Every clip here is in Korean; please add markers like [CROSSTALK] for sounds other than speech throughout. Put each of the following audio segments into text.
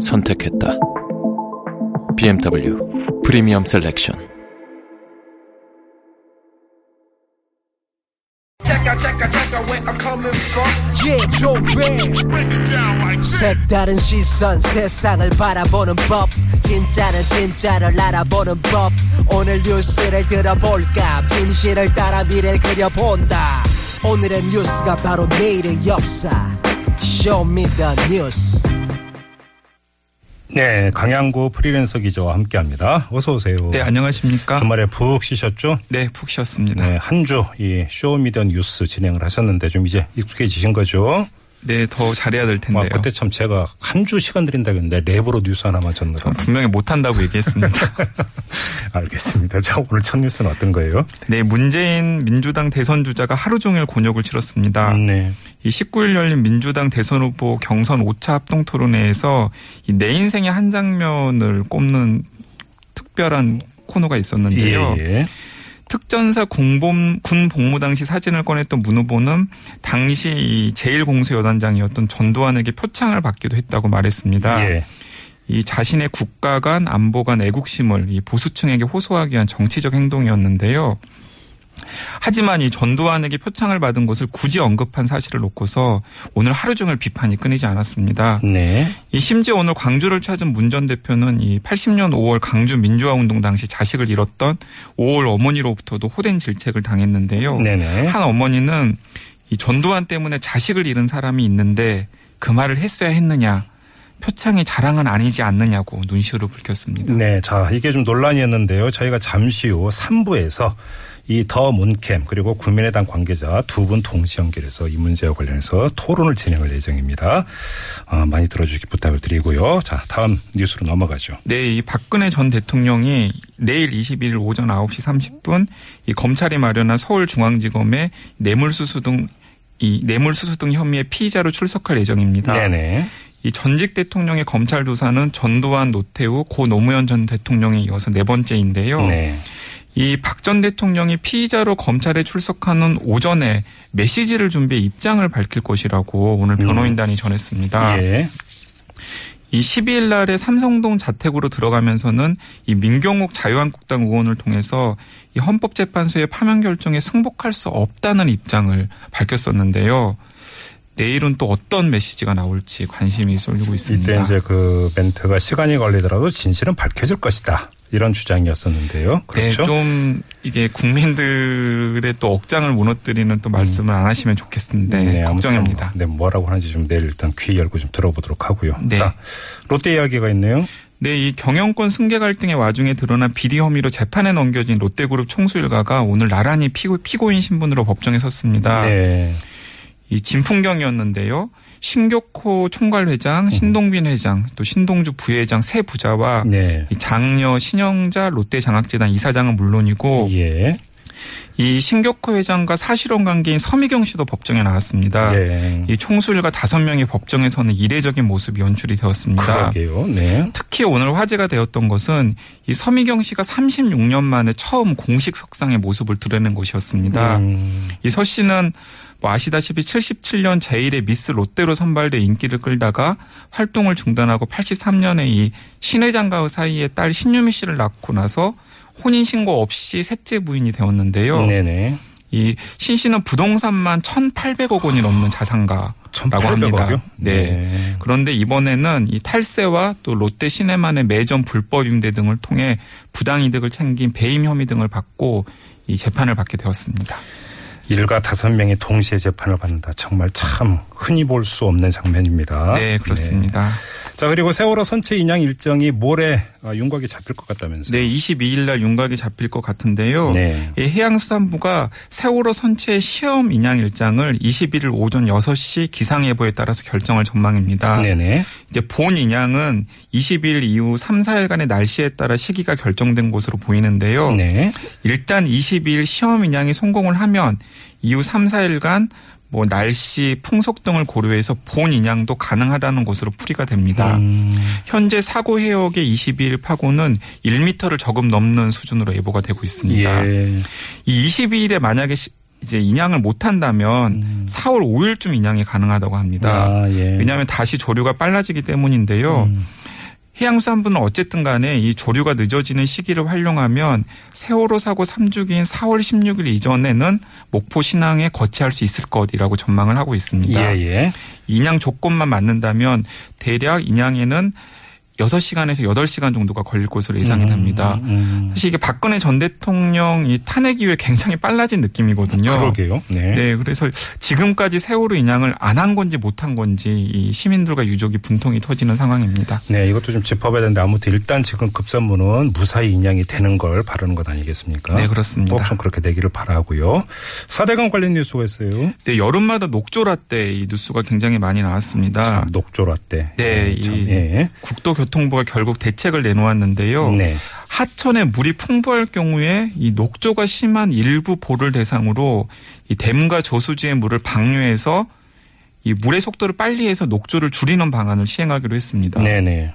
선택했다. BMW Premium Selection. 색다른 시선 세상을 바라보는 법. 진짜는 진짜를 알아보는 법. 오늘 뉴스를 들어볼까? 진실을 따라 미래를 그려본다. 오늘의 뉴스가 바로 내일의 역사. 쇼미더 뉴스 네, 강양구 프리랜서 기자와 함께합니다. 어서 오세요. 네, 안녕하십니까? 주말에 푹 쉬셨죠? 네, 푹 쉬었습니다. 네, 한 주 이 쇼미더 뉴스 진행을 하셨는데 좀 이제 익숙해지신 거죠? 네, 더 잘해야 될 텐데요. 아, 그때 참 제가 한 주 시간 드린다고 했는데 랩으로 뉴스 하나만 전 쳤느라. 분명히 못한다고 얘기했습니다. [LAUGHS] 알겠습니다. 자, 오늘 첫 뉴스는 어떤 거예요? 네, 문재인 민주당 대선 주자가 하루 종일 곤욕을 치렀습니다. 네. 이 19일 열린 민주당 대선 후보 경선 5차 합동 토론회에서 이내 인생의 한 장면을 꼽는 특별한 코너가 있었는데요. 예, 예. 특전사 군복, 군 복무 당시 사진을 꺼냈던 문 후보는 당시 이 제1공수여단장이었던 전두환에게 표창을 받기도 했다고 말했습니다. 예. 이 자신의 국가 간 안보 간 애국심을 이 보수층에게 호소하기 위한 정치적 행동이었는데요. 하지만 이 전두환에게 표창을 받은 것을 굳이 언급한 사실을 놓고서 오늘 하루 종일 비판이 끊이지 않았습니다. 네. 이 심지어 오늘 광주를 찾은 문 전 대표는 이 80년 5월 광주 민주화 운동 당시 자식을 잃었던 5월 어머니로부터도 호된 질책을 당했는데요. 네네. 한 어머니는 이 전두환 때문에 자식을 잃은 사람이 있는데 그 말을 했어야 했느냐. 표창이 자랑은 아니지 않느냐고 눈시울을 붉혔습니다. 네. 자, 이게 좀 논란이었는데요. 저희가 잠시 후 3부에서 이 더 문캠 그리고 국민의당 관계자 두 분 동시 연결해서 이 문제와 관련해서 토론을 진행할 예정입니다. 어, 많이 들어주기 부탁을 드리고요. 자, 다음 뉴스로 넘어가죠. 네, 이 박근혜 전 대통령이 내일 21일 오전 9시 30분 이 검찰이 마련한 서울중앙지검에 뇌물수수 등 이 뇌물수수 등 혐의의 피의자로 출석할 예정입니다. 네네. 이 전직 대통령의 검찰 조사는 전두환, 노태우, 고 노무현 전 대통령에 이어서 네 번째인데요. 네. 이 박 전 대통령이 피의자로 검찰에 출석하는 오전에 메시지를 준비해 입장을 밝힐 것이라고 오늘 변호인단이 전했습니다. 음. 예. 이 12일 날에 삼성동 자택으로 들어가면서는 이 민경욱 자유한국당 의원을 통해서 이 헌법재판소의 파면 결정에 승복할 수 없다는 입장을 밝혔었는데요. 내일은 또 어떤 메시지가 나올지 관심이 쏠리고 있습니다. 이때 이제 그 멘트가 시간이 걸리더라도 진실은 밝혀질 것이다. 이런 주장이었었는데요. 그렇죠? 네, 좀 이게 국민들의 또 억장을 무너뜨리는 또 말씀을 안 하시면 좋겠는데 네, 걱정입니다. 네, 뭐라고 하는지 좀 내일 일단 귀 열고 좀 들어보도록 하고요. 네. 자, 롯데 이야기가 있네요. 네, 이 경영권 승계 갈등의 와중에 드러난 비리 혐의로 재판에 넘겨진 롯데그룹 총수 일가가 오늘 나란히 피고, 피고인 신분으로 법정에 섰습니다. 네. 이 진풍경이었는데요. 신격호 총괄회장, 신동빈 회장, 또 신동주 부회장 세 부자와 네. 이 장녀 신영자 롯데 장학재단 이사장은 물론이고 예. 이 신격호 회장과 사실혼 관계인 서미경 씨도 법정에 나왔습니다. 네. 이 총수 일가 다섯 명이 법정에서는 이례적인 모습이 연출이 되었습니다. 그러게요. 네. 특히 오늘 화제가 되었던 것은 이 서미경 씨가 36년 만에 처음 공식 석상의 모습을 드러낸 것이었습니다. 음, 이서 씨는 뭐 아시다시피 77년 제1의 미스 롯데로 선발돼 인기를 끌다가 활동을 중단하고 83년에 이 신 회장과 사이에 딸 신유미 씨를 낳고 나서 혼인 신고 없이 셋째 부인이 되었는데요. 네네. 이 신 씨는 부동산만 1,800억 원이 넘는 자산가라고 1,800억 합니다. 네. 네. 그런데 이번에는 이 탈세와 또 롯데 시네만의 매점 불법 임대 등을 통해 부당 이득을 챙긴 배임 혐의 등을 받고 이 재판을 받게 되었습니다. 일가 다섯 명이 동시에 재판을 받는다. 정말 참 흔히 볼 수 없는 장면입니다. 네, 그렇습니다. 네. 자 그리고 세월호 선체 인양 일정이 모레 어, 윤곽이 잡힐 것 같다면서요. 네, 22일 날 윤곽이 잡힐 것 같은데요. 네. 이 해양수산부가 세월호 선체 시험 인양 일정을 21일 오전 6시 기상예보에 따라서 결정할 전망입니다. 네네. 이제 본 인양은 20일 이후 3, 4일간의 날씨에 따라 시기가 결정된 것으로 보이는데요. 네. 일단 22일 시험 인양이 성공을 하면 이후 3, 4일간 뭐 날씨, 풍속 등을 고려해서 본 인양도 가능하다는 것으로 풀이가 됩니다. 음. 현재 사고 해역의 22일 파고는 1m를 조금 넘는 수준으로 예보가 되고 있습니다. 예. 이 22일에 만약에 시- 이제 인양을 못 한다면 4월 5일쯤 인양이 가능하다고 합니다. 음. 아, 예. 왜냐하면 다시 조류가 빨라지기 때문인데요. 음. 해양수산부는 어쨌든 간에 이 조류가 늦어지는 시기를 활용하면 세월호 사고 3주기인 4월 16일 이전에는 목포 신항에 거치할 수 있을 것이라고 전망을 하고 있습니다. 예, 예. 인양 조건만 맞는다면 대략 인양에는 6시간에서 8시간 정도가 걸릴 것으로 예상이 됩니다. 음. 사실 이게 박근혜 전 대통령 이 탄핵 이후에 굉장히 빨라진 느낌이거든요. 그러게요. 네. 네, 그래서 지금까지 세월호 인양을 안 한 건지 못 한 건지 이 시민들과 유족이 분통이 터지는 상황입니다. 네, 이것도 좀 짚어봐야 되는데 아무튼 일단 지금 급선무는 무사히 인양이 되는 걸 바라는 것 아니겠습니까? 네, 그렇습니다. 꼭좀 그렇게 되기를 바라고요. 사대강 관련 뉴스가 있어요. 네, 여름마다 녹조라떼 이 뉴스가 굉장히 많이 나왔습니다. 참 녹조라떼. 네, 참, 이 예. 국 토교통부가 결국 대책을 내놓았는데요. 네. 하천에 물이 풍부할 경우에 이 녹조가 심한 일부 보를 대상으로 이 댐과 저수지의 물을 방류해서 이 물의 속도를 빨리 해서 녹조를 줄이는 방안을 시행하기로 했습니다. 네네.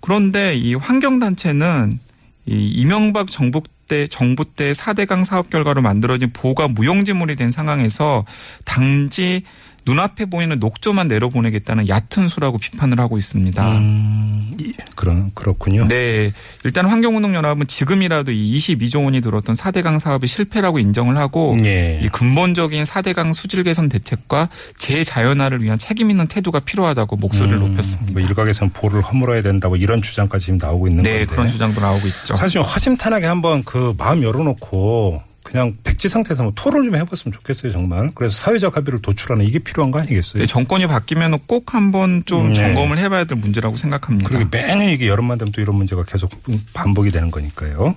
그런데 이 환경단체는 이 이명박 정부 때 정부 때 4대강 사업 결과로 만들어진 보가 무용지물이 된 상황에서 당지 눈앞에 보이는 녹조만 내려보내겠다는 얕은 수라고 비판을 하고 있습니다. 음, 이- 그런 그렇군요. 네. 일단 환경운동연합은 지금이라도 이 22조 원이 들었던 4대강 사업이 실패라고 인정을 하고 예. 이 근본적인 4대강 수질 개선 대책과 재자연화를 위한 책임 있는 태도가 필요하다고 목소리를 음, 높였습니다. 뭐 일각에서는 보를 허물어야 된다고 이런 주장까지 지금 나오고 있는 네, 건데. 그런 주장도 나오고 있죠. 사실 좀 허심탄회하게 한번 그 마음 열어놓고 그냥 백지 상태에서 뭐 토론 좀 해봤으면 좋겠어요 정말. 그래서 사회적 합의를 도출하는 이게 필요한 거 아니겠어요? 네, 정권이 바뀌면 꼭 한번 좀 네. 점검을 해봐야 될 문제라고 생각합니다. 그리고 매년 이게 여름만 되면 또 이런 문제가 계속 반복이 되는 거니까요.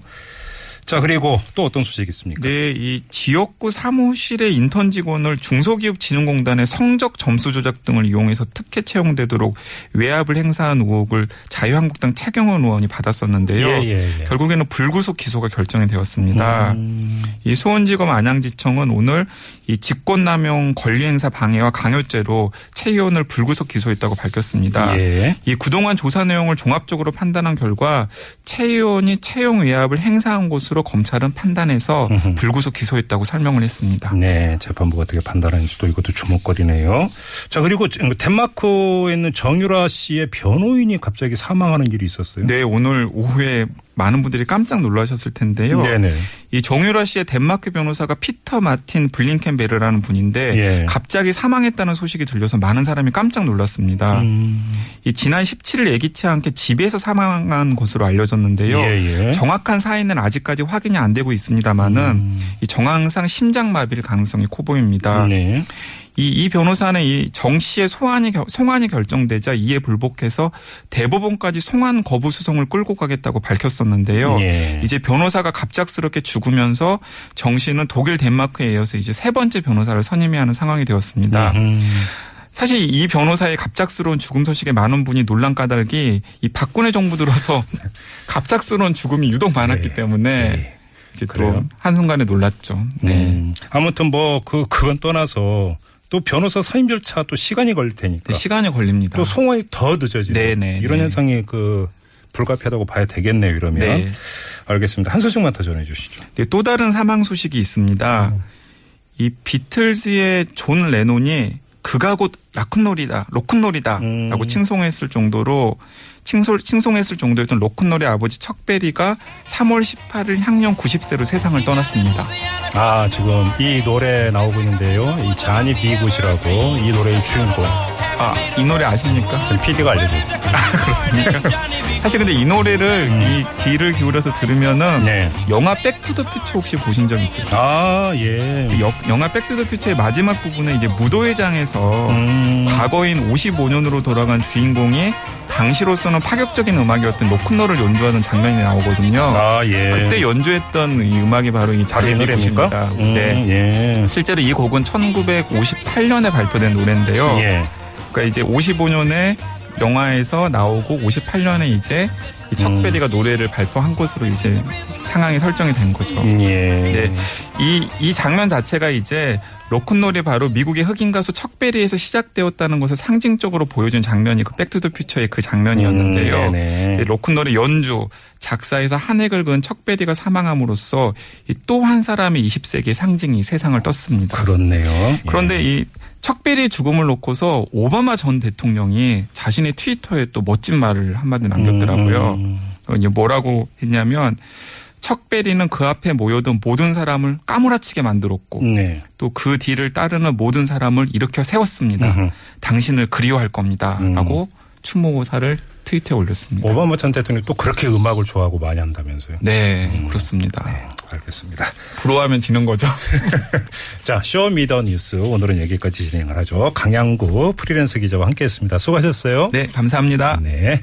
자 그리고 또 어떤 소식이 있습니까? 네, 이 지역구 사무실의 인턴 직원을 중소기업진흥공단의 성적 점수 조작 등을 이용해서 특혜 채용되도록 외압을 행사한 의혹을 자유한국당 최경원 의원이 받았었는데요. 예, 예, 예. 결국에는 불구속 기소가 결정이 되었습니다. 음. 이 수원지검 안양지청은 오늘 이 직권남용 권리행사 방해와 강요죄로 최 의원을 불구속 기소했다고 밝혔습니다. 예. 이 그동안 조사 내용을 종합적으로 판단한 결과 최 의원이 채용 외압을 행사한 것으로 검찰은 판단해서 불구속 기소했다고 설명을 했습니다. 네, 재판부가 어떻게 판단하는지 또 이것도 주목거리네요. 자 그리고 덴마크에 있는 정유라 씨의 변호인이 갑자기 사망하는 일이 있었어요. 네, 오늘 오후에 많은 분들이 깜짝 놀라셨을 텐데요. 네네. 이 정유라 씨의 덴마크 변호사가 피터 마틴 블링켄베르라는 분인데 예. 갑자기 사망했다는 소식이 들려서 많은 사람이 깜짝 놀랐습니다. 음. 이 지난 17일 예기치 않게 집에서 사망한 것으로 알려졌는데요. 예, 예. 정확한 사인은 아직까지 확인이 안 되고 있습니다만은 이 정황상 심장마비일 가능성이 커 보입니다. 음. 네. 이, 이 변호사는 이 정 씨의 소환이, 결- 송환이 결정되자 이에 불복해서 대법원까지 송환 거부 소송을 끌고 가겠다고 밝혔었는데요. 예. 이제 변호사가 갑작스럽게 죽으면서 정 씨는 독일 덴마크에 이어서 이제 세 번째 변호사를 선임해야 하는 상황이 되었습니다. 음. 사실 이 변호사의 갑작스러운 죽음 소식에 많은 분이 논란 까닭이 이 박근혜 정부 들어서 [LAUGHS] 갑작스러운 죽음이 유독 많았기 네. 때문에 네. 이제 또? 한순간에 놀랐죠. 네. 음. 아무튼 뭐 그 그건 떠나서 또 변호사 선임 절차 또 시간이 걸릴 테니까 네, 시간이 걸립니다. 또 송환이 더 늦어지고 네네, 이런 네. 현상이 그 불가피하다고 봐야 되겠네요. 이러면 네. 알겠습니다. 한 소식만 더 전해 주시죠. 네, 또 다른 사망 소식이 있습니다. 이 비틀즈의 존 레논이 그가 곧 락큰롤이다, 로큰롤이다라고 음. 칭송했을 정도로 칭솔, 칭송했을 정도였던 로큰롤의 아버지 척베리가 3월 18일 향년 90세로 세상을 떠났습니다. 아 지금 이 노래 나오고 있는데요. 이 Johnny B. Goode이라고 이 노래의 주인공 아, 이 노래 아십니까? 지금 PD가 알려줬습니다. 그렇습니다. 그러니까 사실 근데 이 노래를 이 귀를 기울여서 들으면은 네. 영화 Back to the Future 혹시 보신 적 있으세요? 아, 예. 여- 영화 백투더퓨처의 마지막 부분에 이제 무도회장에서 음. 과거인 55년으로 돌아간 주인공이 당시로서는 파격적인 음악이었던 로큰롤을 연주하는 장면이 나오거든요. 아, 예. 그때 연주했던 이 음악이 바로 이 자기 노래입니까? 노래입니다. 음, 네. 예. 실제로 이 곡은 1958년에 발표된 노래인데요. 예. 그러니까 이제 55년에 영화에서 나오고 58년에 이제 이 척베리가 노래를 발표한 것으로 이제 상황이 설정이 된 거죠. 음, 예. 네. 이, 이 장면 자체가 이제 로큰롤이 바로 미국의 흑인 가수 척베리에서 시작되었다는 것을 상징적으로 보여준 장면이 그 백투더퓨처의 그 장면이었는데요. 음, 로큰롤의 연주, 작사에서 한 획을 그은 척베리가 사망함으로써 또 한 사람의 20세기의 상징이 세상을 떴습니다. 그렇네요. 예. 그런데 이 척베리의 죽음을 놓고서 오바마 전 대통령이 자신의 트위터에 또 멋진 말을 한마디 남겼더라고요. 음. 뭐라고 했냐면 척베리는 그 앞에 모여든 모든 사람을 까무라치게 만들었고 네. 또그 뒤를 따르는 모든 사람을 일으켜 세웠습니다. 음흠. 당신을 그리워할 겁니다. 음. 라고 추모사를 트위터에 올렸습니다. 오바마 전 대통령이 또 그렇게 음악을 좋아하고 많이 한다면서요. 네, 그렇습니다. 네, 알겠습니다. 부러워하면 지는 거죠. [LAUGHS] 자, 쇼미더 뉴스 오늘은 여기까지 진행을 하죠. 강양구 프리랜서 기자와 함께했습니다. 수고하셨어요. 네, 감사합니다. 네.